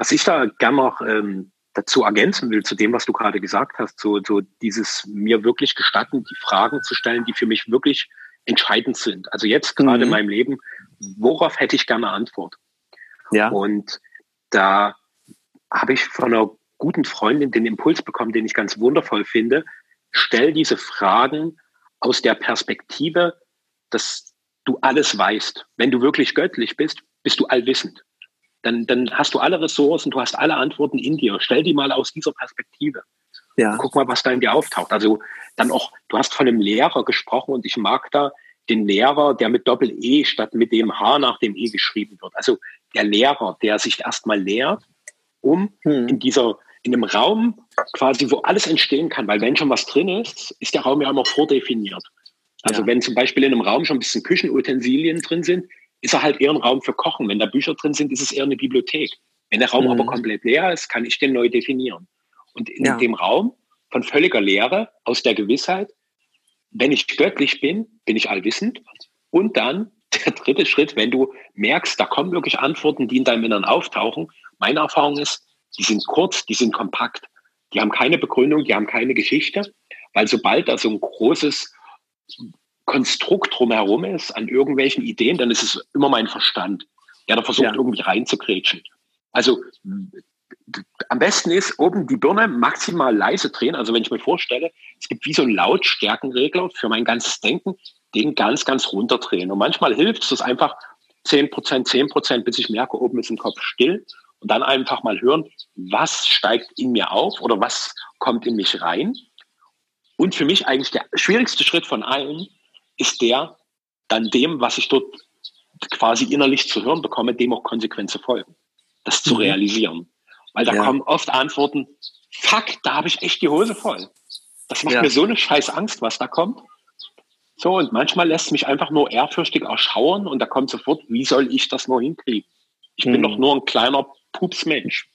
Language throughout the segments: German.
Was ich da gerne noch ähm, dazu ergänzen will, zu dem, was du gerade gesagt hast, so, so dieses mir wirklich gestatten, die Fragen zu stellen, die für mich wirklich entscheidend sind. Also jetzt gerade mhm. in meinem Leben, worauf hätte ich gerne Antwort? Ja. Und da habe ich von einer guten Freundin den Impuls bekommen, den ich ganz wundervoll finde. Stell diese Fragen aus der Perspektive, dass du alles weißt. Wenn du wirklich göttlich bist, bist du allwissend. Dann, dann hast du alle Ressourcen, du hast alle Antworten in dir. Stell die mal aus dieser Perspektive. Ja. Guck mal, was da in dir auftaucht. Also dann auch, du hast von einem Lehrer gesprochen und ich mag da den Lehrer, der mit Doppel-E statt mit dem H nach dem E geschrieben wird. Also der Lehrer, der sich erstmal lehrt, um hm. in dieser, in einem Raum quasi, wo alles entstehen kann, weil wenn schon was drin ist, ist der Raum ja immer vordefiniert. Also ja. wenn zum Beispiel in einem Raum schon ein bisschen Küchenutensilien drin sind, ist er halt eher ein Raum für Kochen. Wenn da Bücher drin sind, ist es eher eine Bibliothek. Wenn der Raum mhm. aber komplett leer ist, kann ich den neu definieren. Und in ja. dem Raum von völliger Leere, aus der Gewissheit, wenn ich göttlich bin, bin ich allwissend. Und dann der dritte Schritt, wenn du merkst, da kommen wirklich Antworten, die in deinem Inneren auftauchen. Meine Erfahrung ist, die sind kurz, die sind kompakt. Die haben keine Begründung, die haben keine Geschichte, weil sobald da so ein großes Konstrukt drumherum ist an irgendwelchen Ideen, dann ist es immer mein Verstand, der da versucht, ja. irgendwie reinzukrätschen. Also am besten ist oben die Birne maximal leise drehen. Also wenn ich mir vorstelle, es gibt wie so einen Lautstärkenregler für mein ganzes Denken, den ganz, ganz runterdrehen. Und manchmal hilft es einfach 10 Prozent, 10 Prozent, bis ich merke, oben ist im Kopf still. Und dann einfach mal hören, was steigt in mir auf oder was kommt in mich rein. Und für mich eigentlich der schwierigste Schritt von allen ist der, dann dem, was ich dort quasi innerlich zu hören bekomme, dem auch Konsequenzen folgen. Das zu mhm. realisieren. Weil da ja. kommen oft Antworten, fuck, da habe ich echt die Hose voll. Das macht ja. mir so eine scheiß Angst, was da kommt. So, und manchmal lässt mich einfach nur ehrfürchtig erschauern und da kommt sofort, wie soll ich das nur hinkriegen? Ich mhm. bin doch nur ein kleiner Pupsmensch.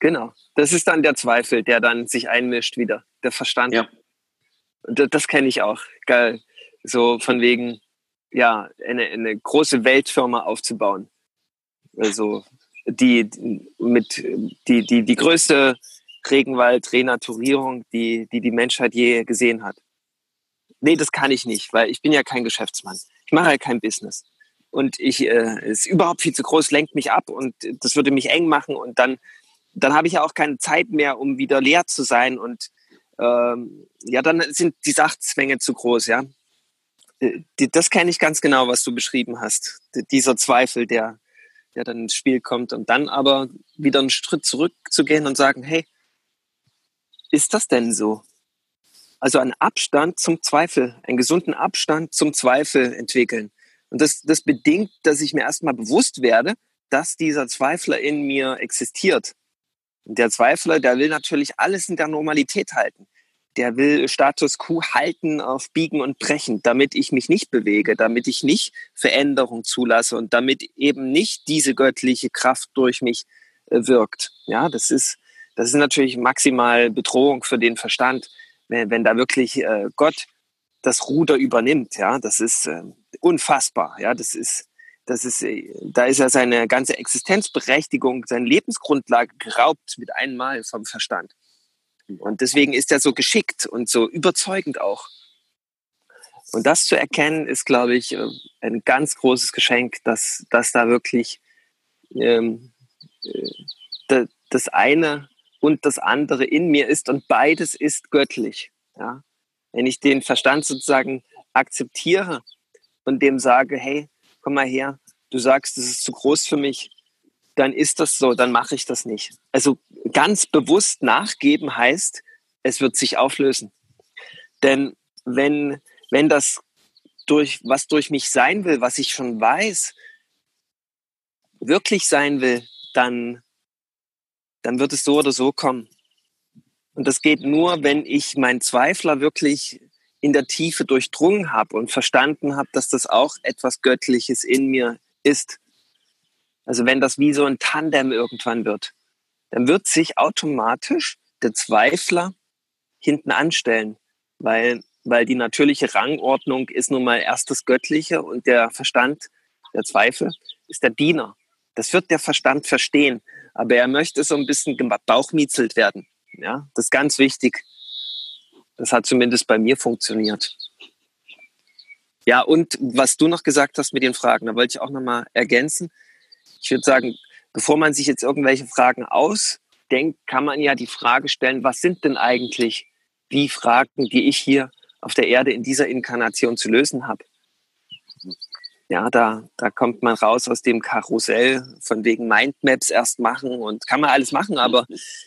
Genau. Das ist dann der Zweifel, der dann sich einmischt wieder. Der Verstand. Ja. Das, das kenne ich auch. Geil. So von wegen, ja, eine, eine große Weltfirma aufzubauen. Also die mit die, die, die größte Regenwald-Renaturierung, die, die die Menschheit je gesehen hat. Nee, das kann ich nicht, weil ich bin ja kein Geschäftsmann. Ich mache ja kein Business. Und ich äh, ist überhaupt viel zu groß, lenkt mich ab und das würde mich eng machen und dann, dann habe ich ja auch keine Zeit mehr, um wieder leer zu sein. Und ähm, ja, dann sind die Sachzwänge zu groß, ja. Äh, das kenne ich ganz genau, was du beschrieben hast. Dieser Zweifel, der, der dann ins Spiel kommt und dann aber wieder einen Schritt zurückzugehen und sagen, hey, ist das denn so? Also einen Abstand zum Zweifel, einen gesunden Abstand zum Zweifel entwickeln. Und das, das bedingt, dass ich mir erstmal bewusst werde, dass dieser Zweifler in mir existiert. Und der Zweifler, der will natürlich alles in der Normalität halten der will Status quo halten auf Biegen und Brechen, damit ich mich nicht bewege, damit ich nicht Veränderung zulasse und damit eben nicht diese göttliche Kraft durch mich äh, wirkt. Ja, das ist, das ist natürlich maximal Bedrohung für den Verstand, wenn, wenn da wirklich äh, Gott das Ruder übernimmt. Ja, das ist äh, unfassbar. Ja, das ist, das ist, äh, da ist ja seine ganze Existenzberechtigung, seine Lebensgrundlage geraubt mit einmal vom Verstand. Und deswegen ist er so geschickt und so überzeugend auch. Und das zu erkennen, ist, glaube ich, äh, ein ganz großes Geschenk, dass, dass da wirklich ähm, äh, das eine und das andere in mir ist und beides ist göttlich. Ja? Wenn ich den Verstand sozusagen akzeptiere und dem sage, hey, komm mal her, du sagst, das ist zu groß für mich, dann ist das so, dann mache ich das nicht. Also ganz bewusst nachgeben heißt, es wird sich auflösen. Denn wenn, wenn das durch, was durch mich sein will, was ich schon weiß, wirklich sein will, dann, dann wird es so oder so kommen. Und das geht nur, wenn ich meinen Zweifler wirklich in der Tiefe durchdrungen habe und verstanden habe, dass das auch etwas Göttliches in mir ist. Also wenn das wie so ein Tandem irgendwann wird, dann wird sich automatisch der Zweifler hinten anstellen, weil, weil die natürliche Rangordnung ist nun mal erst das Göttliche und der Verstand, der Zweifel, ist der Diener. Das wird der Verstand verstehen. Aber er möchte so ein bisschen bauchmietzelt werden. Ja, das ist ganz wichtig. Das hat zumindest bei mir funktioniert. Ja, und was du noch gesagt hast mit den Fragen, da wollte ich auch nochmal ergänzen. Ich würde sagen, bevor man sich jetzt irgendwelche Fragen ausdenkt, kann man ja die Frage stellen, was sind denn eigentlich die Fragen, die ich hier auf der Erde in dieser Inkarnation zu lösen habe? Ja, da, da kommt man raus aus dem Karussell von wegen Mindmaps erst machen und kann man alles machen, aber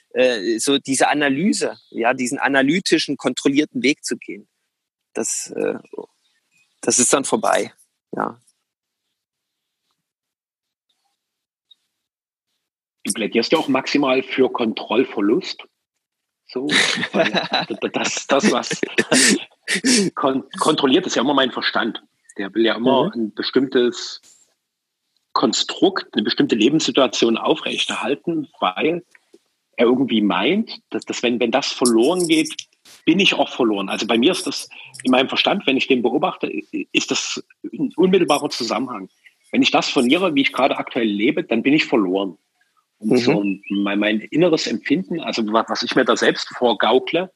äh, so diese Analyse, ja, diesen analytischen, kontrollierten Weg zu gehen, das, äh, das ist dann vorbei. Ja. Du plädierst ja auch maximal für Kontrollverlust. So, das, das, was kon kontrolliert, ist ja immer mein Verstand. Der will ja immer mhm. ein bestimmtes Konstrukt, eine bestimmte Lebenssituation aufrechterhalten, weil er irgendwie meint, dass, dass wenn, wenn das verloren geht, bin ich auch verloren. Also bei mir ist das in meinem Verstand, wenn ich den beobachte, ist das ein unmittelbarer Zusammenhang. Wenn ich das verliere, wie ich gerade aktuell lebe, dann bin ich verloren. Und mhm. so mein, mein inneres Empfinden, also was ich mir da selbst vorgaukle,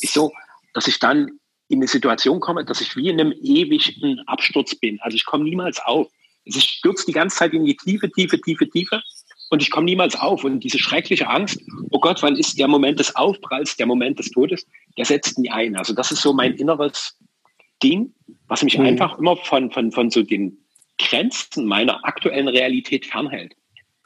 ist so, dass ich dann in eine Situation komme, dass ich wie in einem ewigen Absturz bin. Also ich komme niemals auf. Also ich stürze die ganze Zeit in die Tiefe, Tiefe, Tiefe, Tiefe und ich komme niemals auf. Und diese schreckliche Angst, oh Gott, wann ist der Moment des Aufpralls, der Moment des Todes, der setzt nie ein. Also das ist so mein inneres Ding, was mich mhm. einfach immer von, von, von so den Grenzen meiner aktuellen Realität fernhält.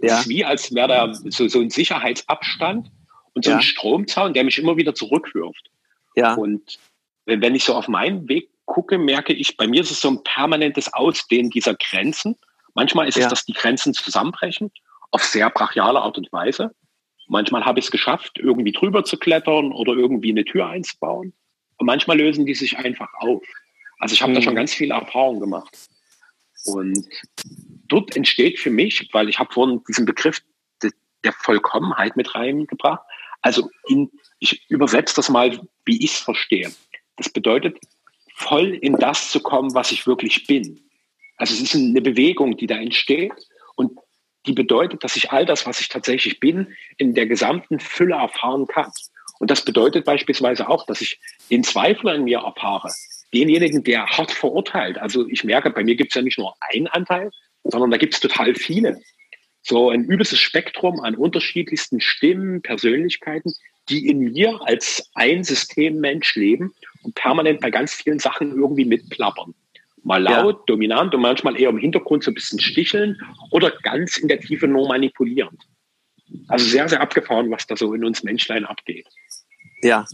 Ja. Das ist wie, als wäre da so, so ein Sicherheitsabstand und so ja. ein Stromzaun, der mich immer wieder zurückwirft. Ja. Und wenn ich so auf meinen Weg gucke, merke ich, bei mir ist es so ein permanentes Ausdehnen dieser Grenzen. Manchmal ist ja. es, dass die Grenzen zusammenbrechen, auf sehr brachiale Art und Weise. Manchmal habe ich es geschafft, irgendwie drüber zu klettern oder irgendwie eine Tür einzubauen. Und manchmal lösen die sich einfach auf. Also ich habe mhm. da schon ganz viele Erfahrungen gemacht. Und dort entsteht für mich, weil ich habe vorhin diesen Begriff der Vollkommenheit mit reingebracht. Also in, ich übersetze das mal, wie ich es verstehe. Das bedeutet, voll in das zu kommen, was ich wirklich bin. Also es ist eine Bewegung, die da entsteht und die bedeutet, dass ich all das, was ich tatsächlich bin, in der gesamten Fülle erfahren kann. Und das bedeutet beispielsweise auch, dass ich den Zweifler in mir erfahre, denjenigen, der hart verurteilt. Also ich merke, bei mir gibt es ja nicht nur einen Anteil, sondern da gibt es total viele. So ein übelstes Spektrum an unterschiedlichsten Stimmen, Persönlichkeiten, die in mir als ein Systemmensch leben und permanent bei ganz vielen Sachen irgendwie mitplappern. Mal laut, ja. dominant und manchmal eher im Hintergrund so ein bisschen sticheln oder ganz in der Tiefe nur manipulierend. Also sehr, sehr abgefahren, was da so in uns Menschlein abgeht. Ja,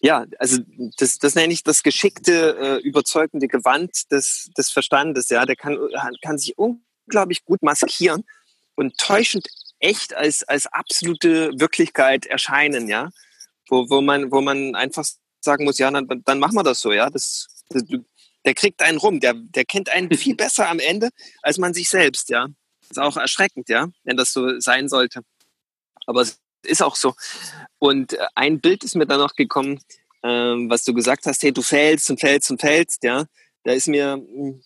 ja, also das, das nenne ich das geschickte, äh, überzeugende Gewand des, des Verstandes. Ja, der kann, kann sich unglaublich gut maskieren und täuschend echt als, als absolute Wirklichkeit erscheinen. Ja, wo, wo man, wo man einfach sagen muss, ja, dann, dann machen wir das so. Ja, das, das der kriegt einen rum, der, der kennt einen viel besser am Ende als man sich selbst. Ja, ist auch erschreckend, ja, wenn das so sein sollte. Aber ist auch so. Und äh, ein Bild ist mir dann noch gekommen, ähm, was du gesagt hast, hey, du fällst und fällst und fällst, ja. Da ist mir hm,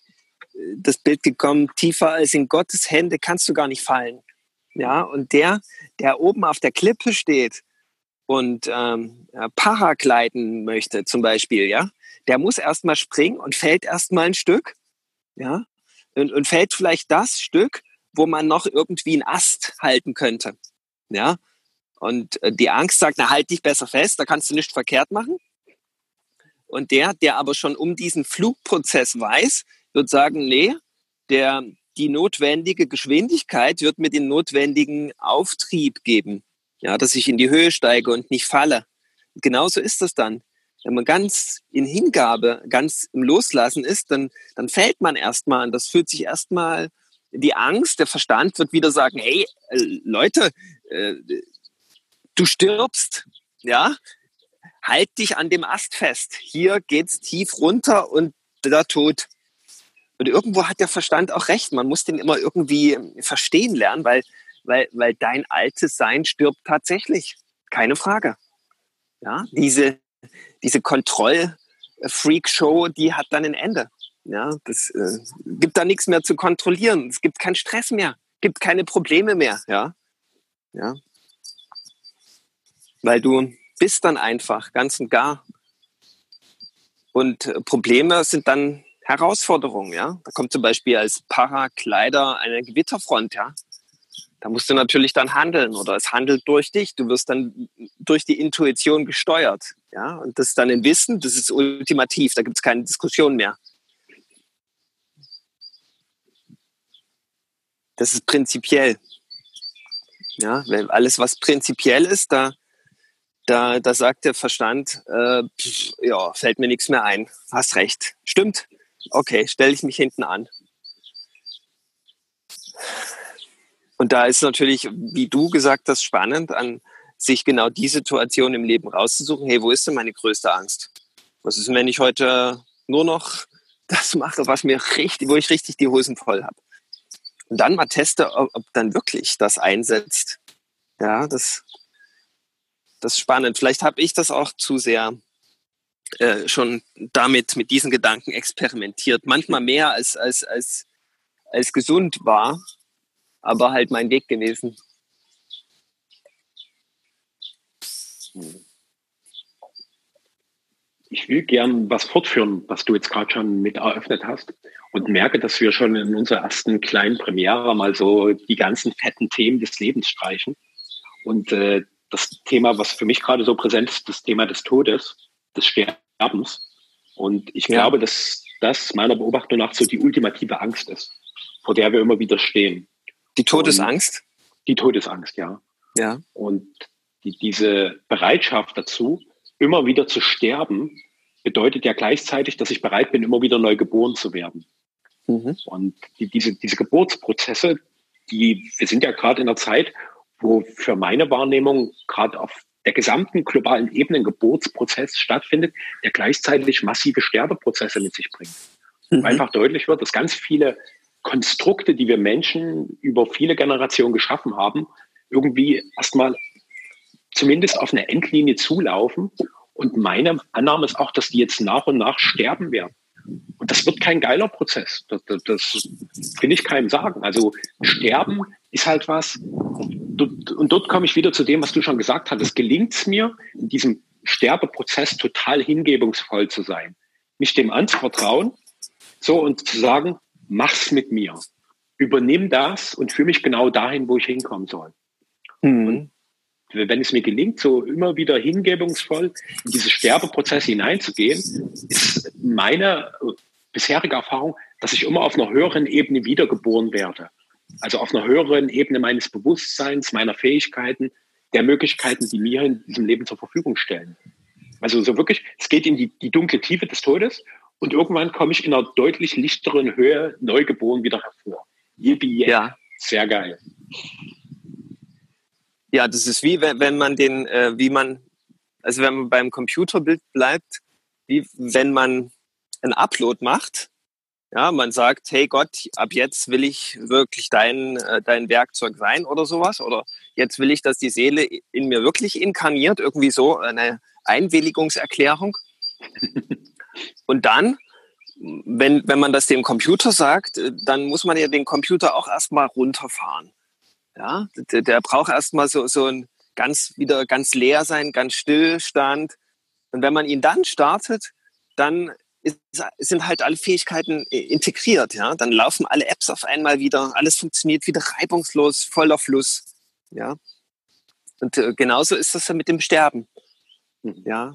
das Bild gekommen, tiefer als in Gottes Hände kannst du gar nicht fallen. Ja, und der, der oben auf der Klippe steht und ähm, Paragleiten möchte zum Beispiel, ja, der muss erstmal springen und fällt erstmal ein Stück, ja, und, und fällt vielleicht das Stück, wo man noch irgendwie einen Ast halten könnte, ja. Und äh, die Angst sagt, na halt dich besser fest, da kannst du nichts verkehrt machen. Und der, der aber schon um diesen Flugprozess weiß, wird sagen, nee, der, die notwendige Geschwindigkeit wird mir den notwendigen Auftrieb geben, ja, dass ich in die Höhe steige und nicht falle. Und genauso ist das dann. Wenn man ganz in Hingabe, ganz im Loslassen ist, dann, dann fällt man erstmal und das fühlt sich erstmal die Angst, der Verstand wird wieder sagen, hey, äh, Leute, äh, du stirbst, ja, halt dich an dem Ast fest. Hier geht's tief runter und da tot. Und irgendwo hat der Verstand auch recht. Man muss den immer irgendwie verstehen lernen, weil, weil, weil dein altes Sein stirbt tatsächlich. Keine Frage. Ja, diese, diese Kontroll-Freak-Show, die hat dann ein Ende. Ja, das äh, gibt da nichts mehr zu kontrollieren. Es gibt keinen Stress mehr. gibt keine Probleme mehr, ja. Ja. Weil du bist dann einfach ganz und gar. Und äh, Probleme sind dann Herausforderungen, ja. Da kommt zum Beispiel als Parakleider eine Gewitterfront, ja. Da musst du natürlich dann handeln oder es handelt durch dich. Du wirst dann durch die Intuition gesteuert, ja. Und das ist dann ein Wissen, das ist ultimativ, da gibt es keine Diskussion mehr. Das ist prinzipiell. Ja, alles, was prinzipiell ist, da, da, da sagt der Verstand, äh, pff, ja, fällt mir nichts mehr ein. Hast recht. Stimmt. Okay, stelle ich mich hinten an. Und da ist natürlich, wie du gesagt hast, spannend, an sich genau die Situation im Leben rauszusuchen. Hey, wo ist denn meine größte Angst? Was ist, wenn ich heute nur noch das mache, was mir richtig, wo ich richtig die Hosen voll habe? Und dann mal teste, ob, ob dann wirklich das einsetzt. Ja, das, das ist spannend. Vielleicht habe ich das auch zu sehr äh, schon damit, mit diesen Gedanken experimentiert. Manchmal mehr als, als, als, als gesund war, aber halt mein Weg gewesen. Ich will gern was fortführen, was du jetzt gerade schon mit eröffnet hast und merke, dass wir schon in unserer ersten kleinen Premiere mal so die ganzen fetten Themen des Lebens streichen. Und äh, das Thema, was für mich gerade so präsent ist, das Thema des Todes, des Sterbens. Und ich ja. glaube, dass das meiner Beobachtung nach so die ultimative Angst ist, vor der wir immer wieder stehen. Die Todesangst? Und die Todesangst, ja. Ja. Und die, diese Bereitschaft dazu, immer wieder zu sterben, bedeutet ja gleichzeitig, dass ich bereit bin, immer wieder neu geboren zu werden. Mhm. Und die, diese, diese Geburtsprozesse, die, wir sind ja gerade in einer Zeit, wo für meine Wahrnehmung gerade auf der gesamten globalen Ebene ein Geburtsprozess stattfindet, der gleichzeitig massive Sterbeprozesse mit sich bringt. Mhm. Einfach deutlich wird, dass ganz viele Konstrukte, die wir Menschen über viele Generationen geschaffen haben, irgendwie erstmal zumindest auf eine Endlinie zulaufen. Und meine Annahme ist auch, dass die jetzt nach und nach sterben werden. Und das wird kein geiler Prozess. Das, das, das will ich keinem sagen. Also Sterben ist halt was. Und dort komme ich wieder zu dem, was du schon gesagt hattest. Gelingt es mir, in diesem Sterbeprozess total hingebungsvoll zu sein, mich dem anzuvertrauen, so und zu sagen, mach's mit mir. Übernimm das und führe mich genau dahin, wo ich hinkommen soll. Mhm. wenn es mir gelingt, so immer wieder hingebungsvoll in diese Sterbeprozesse hineinzugehen, ist meine bisherige Erfahrung, dass ich immer auf einer höheren Ebene wiedergeboren werde. Also auf einer höheren Ebene meines Bewusstseins, meiner Fähigkeiten, der Möglichkeiten, die mir in diesem Leben zur Verfügung stellen. Also so wirklich, es geht in die, die dunkle Tiefe des Todes und irgendwann komme ich in einer deutlich lichteren Höhe neugeboren wieder hervor. Yippie, ja. Sehr geil. Ja, das ist wie wenn, wenn man den, äh, wie man, also wenn man beim Computerbild bleibt, wie wenn man ein Upload macht. Ja, man sagt, hey Gott, ab jetzt will ich wirklich dein, äh, dein Werkzeug sein oder sowas. Oder jetzt will ich, dass die Seele in mir wirklich inkarniert, irgendwie so eine Einwilligungserklärung. Und dann, wenn, wenn man das dem Computer sagt, äh, dann muss man ja den Computer auch erstmal runterfahren. Ja, der, der braucht erstmal so, so ein ganz, wieder ganz leer sein, ganz Stillstand. Und wenn man ihn dann startet, dann ist, sind halt alle Fähigkeiten äh, integriert. Ja, dann laufen alle Apps auf einmal wieder, alles funktioniert wieder reibungslos, voller Fluss. Ja, und äh, genauso ist das ja mit dem Sterben. Mhm. Ja,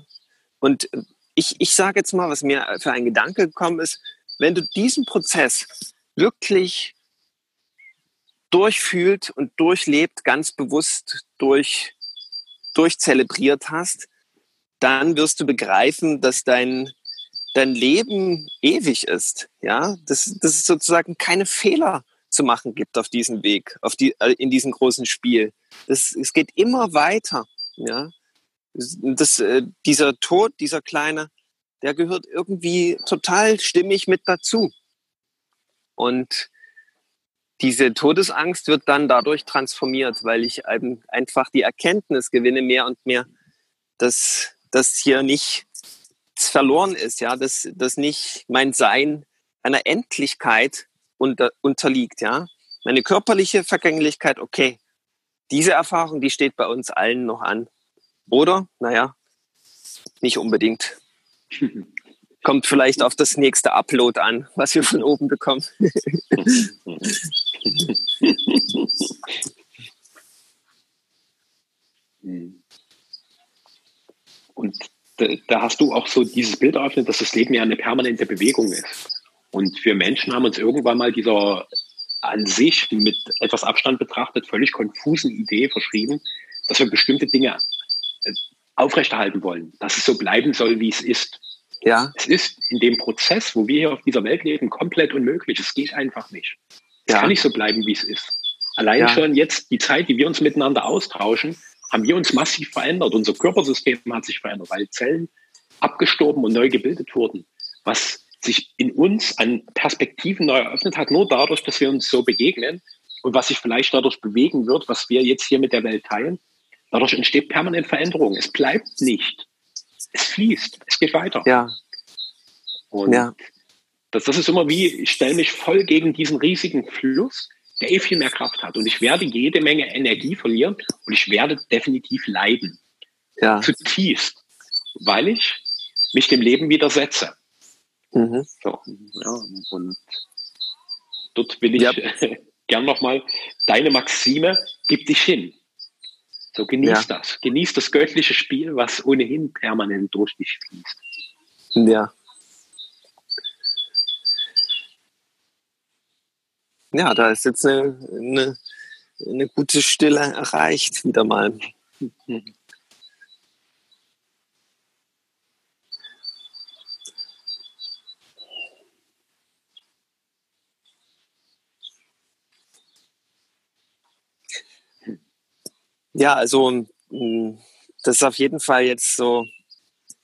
und ich, ich sage jetzt mal, was mir für ein Gedanke gekommen ist, wenn du diesen Prozess wirklich durchfühlt und durchlebt, ganz bewusst durch, durchzelebriert hast, dann wirst du begreifen, dass dein, dein Leben ewig ist. Ja, dass, dass es sozusagen keine Fehler zu machen gibt auf diesem Weg, auf die, äh, in diesem großen Spiel. Das, es geht immer weiter. Ja, das, äh, dieser Tod, dieser kleine, der gehört irgendwie total stimmig mit dazu. Und diese Todesangst wird dann dadurch transformiert, weil ich einfach die Erkenntnis gewinne mehr und mehr, dass das hier nicht verloren ist, ja, dass, dass nicht mein Sein einer Endlichkeit unter, unterliegt, ja. Meine körperliche Vergänglichkeit, okay. Diese Erfahrung, die steht bei uns allen noch an. Oder? Naja, nicht unbedingt. Kommt vielleicht auf das nächste Upload an, was wir von oben bekommen. Und da hast du auch so dieses Bild eröffnet, dass das Leben ja eine permanente Bewegung ist. Und wir Menschen haben uns irgendwann mal dieser an sich mit etwas Abstand betrachtet völlig konfusen Idee verschrieben, dass wir bestimmte Dinge äh, aufrechterhalten wollen, dass es so bleiben soll, wie es ist. Ja. Es ist in dem Prozess, wo wir hier auf dieser Welt leben, komplett unmöglich. Es geht einfach nicht. Es ja. kann nicht so bleiben, wie es ist. Allein ja. schon jetzt die Zeit, die wir uns miteinander austauschen, haben wir uns massiv verändert. Unser Körpersystem hat sich verändert, weil Zellen abgestorben und neu gebildet wurden. Was sich in uns an Perspektiven neu eröffnet hat, nur dadurch, dass wir uns so begegnen und was sich vielleicht dadurch bewegen wird, was wir jetzt hier mit der Welt teilen. Dadurch entsteht permanent Veränderung. Es bleibt nicht. Es fließt. Es geht weiter. Ja. Und ja. Das, das ist immer wie, ich stelle mich voll gegen diesen riesigen Fluss, der eh viel mehr Kraft hat. Und ich werde jede Menge Energie verlieren und ich werde definitiv leiden. Ja. Zutiefst. Weil ich mich dem Leben widersetze. Mhm. So, ja, und dort will ich ja. gern nochmal deine Maxime, gib dich hin. So genieß ja. das. Genieß das göttliche Spiel, was ohnehin permanent durch dich fließt. Ja. Ja, da ist jetzt eine, eine, eine gute Stille erreicht, wieder mal. Ja, also das ist auf jeden Fall jetzt so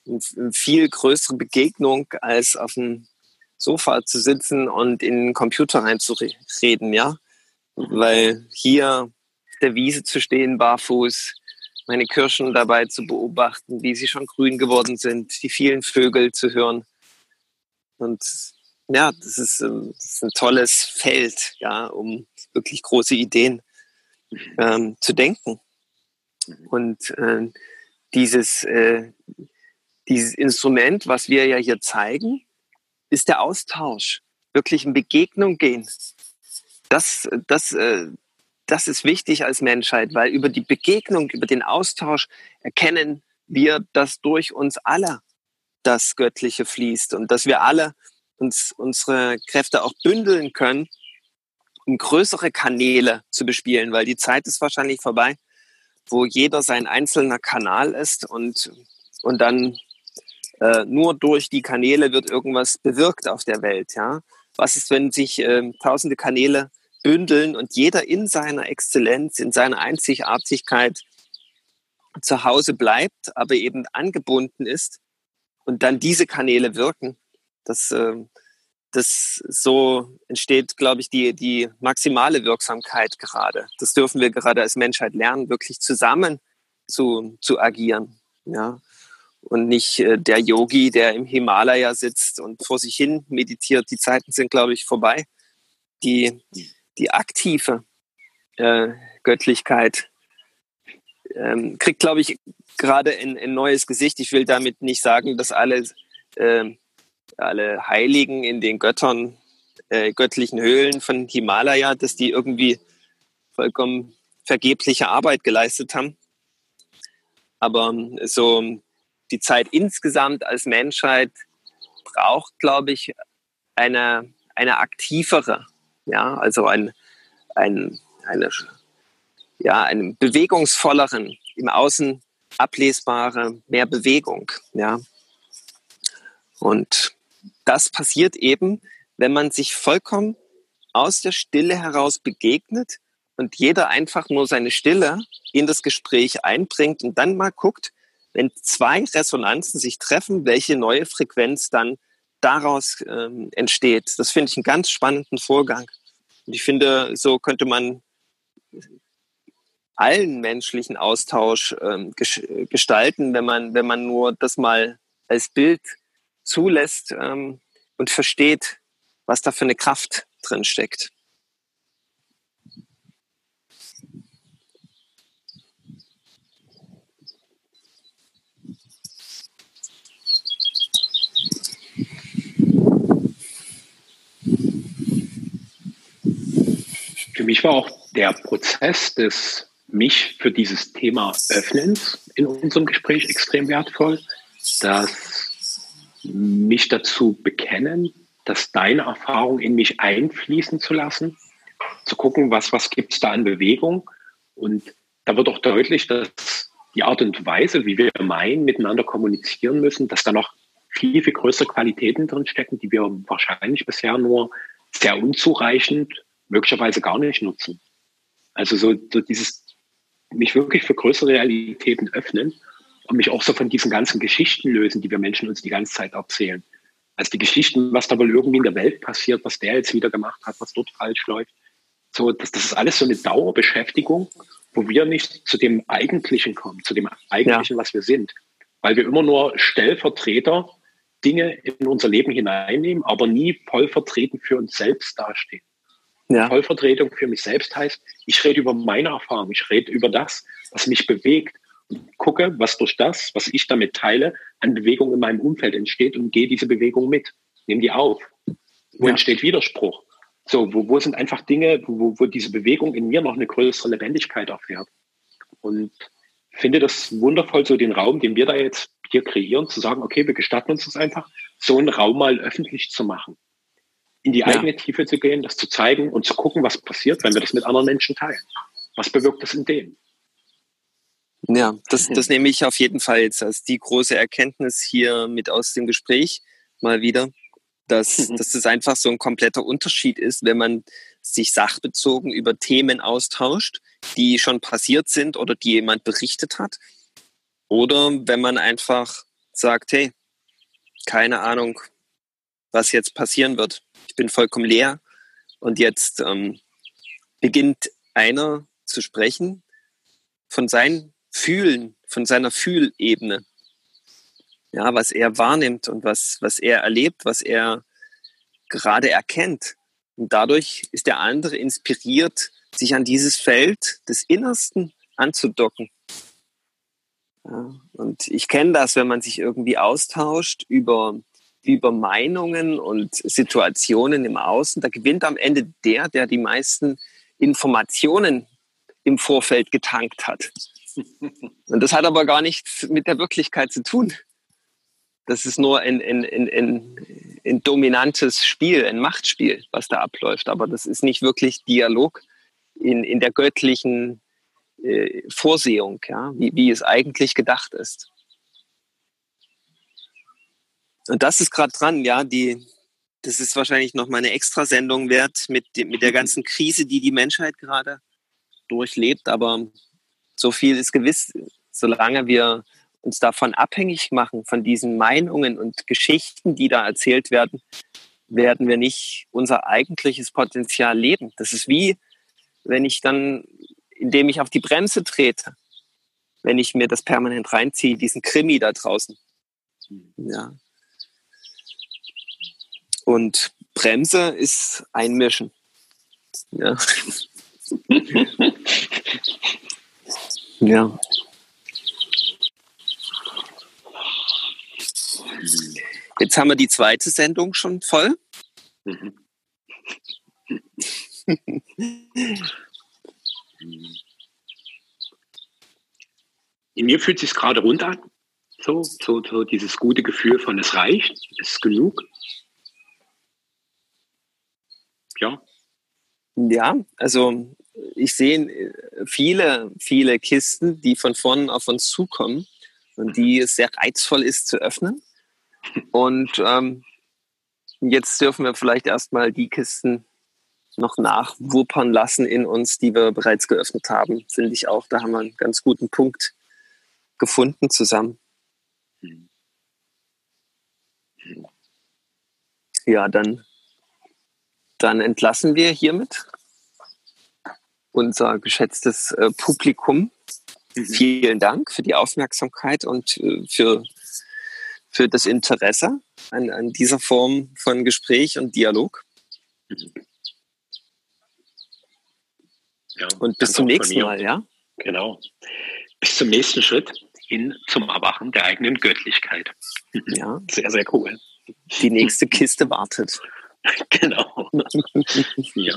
eine viel größere Begegnung, als auf dem Sofa zu sitzen und in den Computer reinzureden, ja. Weil hier auf der Wiese zu stehen, barfuß, meine Kirschen dabei zu beobachten, wie sie schon grün geworden sind, die vielen Vögel zu hören. Und ja, das ist, ähm, das ist ein tolles Feld, ja, um wirklich große Ideen ähm, zu denken. Und äh, dieses, äh, dieses Instrument, was wir ja hier zeigen, ist der Austausch. Wirklich in Begegnung gehen. Das, das, äh, das ist wichtig als Menschheit, weil über die Begegnung, über den Austausch erkennen wir, dass durch uns alle das Göttliche fließt und dass wir alle uns unsere Kräfte auch bündeln können, um größere Kanäle zu bespielen, weil die Zeit ist wahrscheinlich vorbei, wo jeder sein einzelner Kanal ist und, und dann äh, nur durch die Kanäle wird irgendwas bewirkt auf der Welt. Ja? Was ist, wenn sich äh, tausende Kanäle bündeln und jeder in seiner Exzellenz, in seiner Einzigartigkeit zu Hause bleibt, aber eben angebunden ist und dann diese Kanäle wirken? Das, äh, das so entsteht, glaube ich, die, die maximale Wirksamkeit gerade. Das dürfen wir gerade als Menschheit lernen, wirklich zusammen zu, zu agieren. Ja. Und nicht äh, der Yogi, der im Himalaya sitzt und vor sich hin meditiert. Die Zeiten sind, glaube ich, vorbei. Die, die aktive äh, Göttlichkeit ähm, kriegt, glaube ich, gerade ein, ein neues Gesicht. Ich will damit nicht sagen, dass alle äh, alle Heiligen in den Göttern, äh, göttlichen Höhlen von Himalaya, dass die irgendwie vollkommen vergebliche Arbeit geleistet haben. Aber so die Zeit insgesamt als Menschheit braucht, glaube ich, eine, eine aktivere, ja, also ein, ein, eine, ja, einen bewegungsvolleren, im Außen ablesbare, mehr Bewegung, ja. Und das passiert eben, wenn man sich vollkommen aus der Stille heraus begegnet und jeder einfach nur seine Stille in das Gespräch einbringt und dann mal guckt, wenn zwei Resonanzen sich treffen, welche neue Frequenz dann daraus ähm, entsteht. Das finde ich einen ganz spannenden Vorgang. Und ich finde, so könnte man allen menschlichen Austausch ähm, gestalten, wenn man, wenn man nur das mal als Bild zulässt ähm, und versteht, was da für eine Kraft drin steckt. Für mich war auch der Prozess des mich für dieses Thema Öffnens in unserem Gespräch extrem wertvoll, dass mich dazu bekennen, dass deine Erfahrung in mich einfließen zu lassen, zu gucken, was, was gibt es da an Bewegung. Und da wird auch deutlich, dass die Art und Weise, wie wir meinen, miteinander kommunizieren müssen, dass da noch viel, viel größere Qualitäten drin stecken, die wir wahrscheinlich bisher nur sehr unzureichend, möglicherweise gar nicht nutzen. Also so, so dieses mich wirklich für größere Realitäten öffnen und mich auch so von diesen ganzen Geschichten lösen, die wir Menschen uns die ganze Zeit erzählen. Also die Geschichten, was da wohl irgendwie in der Welt passiert, was der jetzt wieder gemacht hat, was dort falsch läuft. So, das, das ist alles so eine Dauerbeschäftigung, wo wir nicht zu dem Eigentlichen kommen, zu dem Eigentlichen, ja. was wir sind. Weil wir immer nur Stellvertreter Dinge in unser Leben hineinnehmen, aber nie voll vertreten für uns selbst dastehen. Ja. Vollvertretung für mich selbst heißt, ich rede über meine Erfahrung, ich rede über das, was mich bewegt und gucke, was durch das, was ich damit teile, an Bewegung in meinem Umfeld entsteht und gehe diese Bewegung mit, nehme die auf. Wo ja. entsteht Widerspruch? So, wo, wo sind einfach Dinge, wo, wo diese Bewegung in mir noch eine größere Lebendigkeit erfährt? Und finde das wundervoll, so den Raum, den wir da jetzt hier kreieren, zu sagen, okay, wir gestatten uns das einfach, so einen Raum mal öffentlich zu machen in die eigene ja. Tiefe zu gehen, das zu zeigen und zu gucken, was passiert, wenn wir das mit anderen Menschen teilen. Was bewirkt das in denen? Ja, das, das nehme ich auf jeden Fall jetzt als die große Erkenntnis hier mit aus dem Gespräch mal wieder, dass, mhm. dass das einfach so ein kompletter Unterschied ist, wenn man sich sachbezogen über Themen austauscht, die schon passiert sind oder die jemand berichtet hat. Oder wenn man einfach sagt, hey, keine Ahnung, was jetzt passieren wird ich bin vollkommen leer. Und jetzt ähm, beginnt einer zu sprechen von seinem Fühlen, von seiner Fühlebene. Ja, was er wahrnimmt und was, was er erlebt, was er gerade erkennt. Und dadurch ist der andere inspiriert, sich an dieses Feld des Innersten anzudocken. Ja, und ich kenne das, wenn man sich irgendwie austauscht über über Meinungen und Situationen im Außen. Da gewinnt am Ende der, der die meisten Informationen im Vorfeld getankt hat. Und das hat aber gar nichts mit der Wirklichkeit zu tun. Das ist nur ein, ein, ein, ein, dominantes Spiel, ein Machtspiel, was da abläuft. Aber das ist nicht wirklich Dialog in, in der göttlichen äh, Vorsehung, ja, wie, wie es eigentlich gedacht ist. Und das ist gerade dran, ja, die, das ist wahrscheinlich noch mal eine Extrasendung wert mit, mit der ganzen Krise, die die Menschheit gerade durchlebt. Aber so viel ist gewiss, solange wir uns davon abhängig machen, von diesen Meinungen und Geschichten, die da erzählt werden, werden wir nicht unser eigentliches Potenzial leben. Das ist wie, wenn ich dann, indem ich auf die Bremse trete, wenn ich mir das permanent reinziehe, diesen Krimi da draußen. Ja, und Bremse ist einmischen. Ja. ja. Jetzt haben wir die zweite Sendung schon voll. In mir fühlt es sich gerade runter So, so, so dieses gute Gefühl von es reicht, es ist genug ja? Ja, also ich sehe viele, viele Kisten, die von vorne auf uns zukommen und die es sehr reizvoll ist zu öffnen. Und ähm, jetzt dürfen wir vielleicht erstmal die Kisten noch nachwuppern lassen in uns, die wir bereits geöffnet haben. Finde ich auch, da haben wir einen ganz guten Punkt gefunden zusammen. Ja, dann dann entlassen wir hiermit unser geschätztes äh, Publikum. Mhm. Vielen Dank für die Aufmerksamkeit und äh, für, für das Interesse an, an dieser Form von Gespräch und Dialog. Mhm. Ja, und bis zum nächsten Mal, ja? Genau. Bis zum nächsten Schritt hin zum Erwachen der eigenen Göttlichkeit. Ja. Sehr, sehr cool. Die nächste Kiste wartet. genau. ja.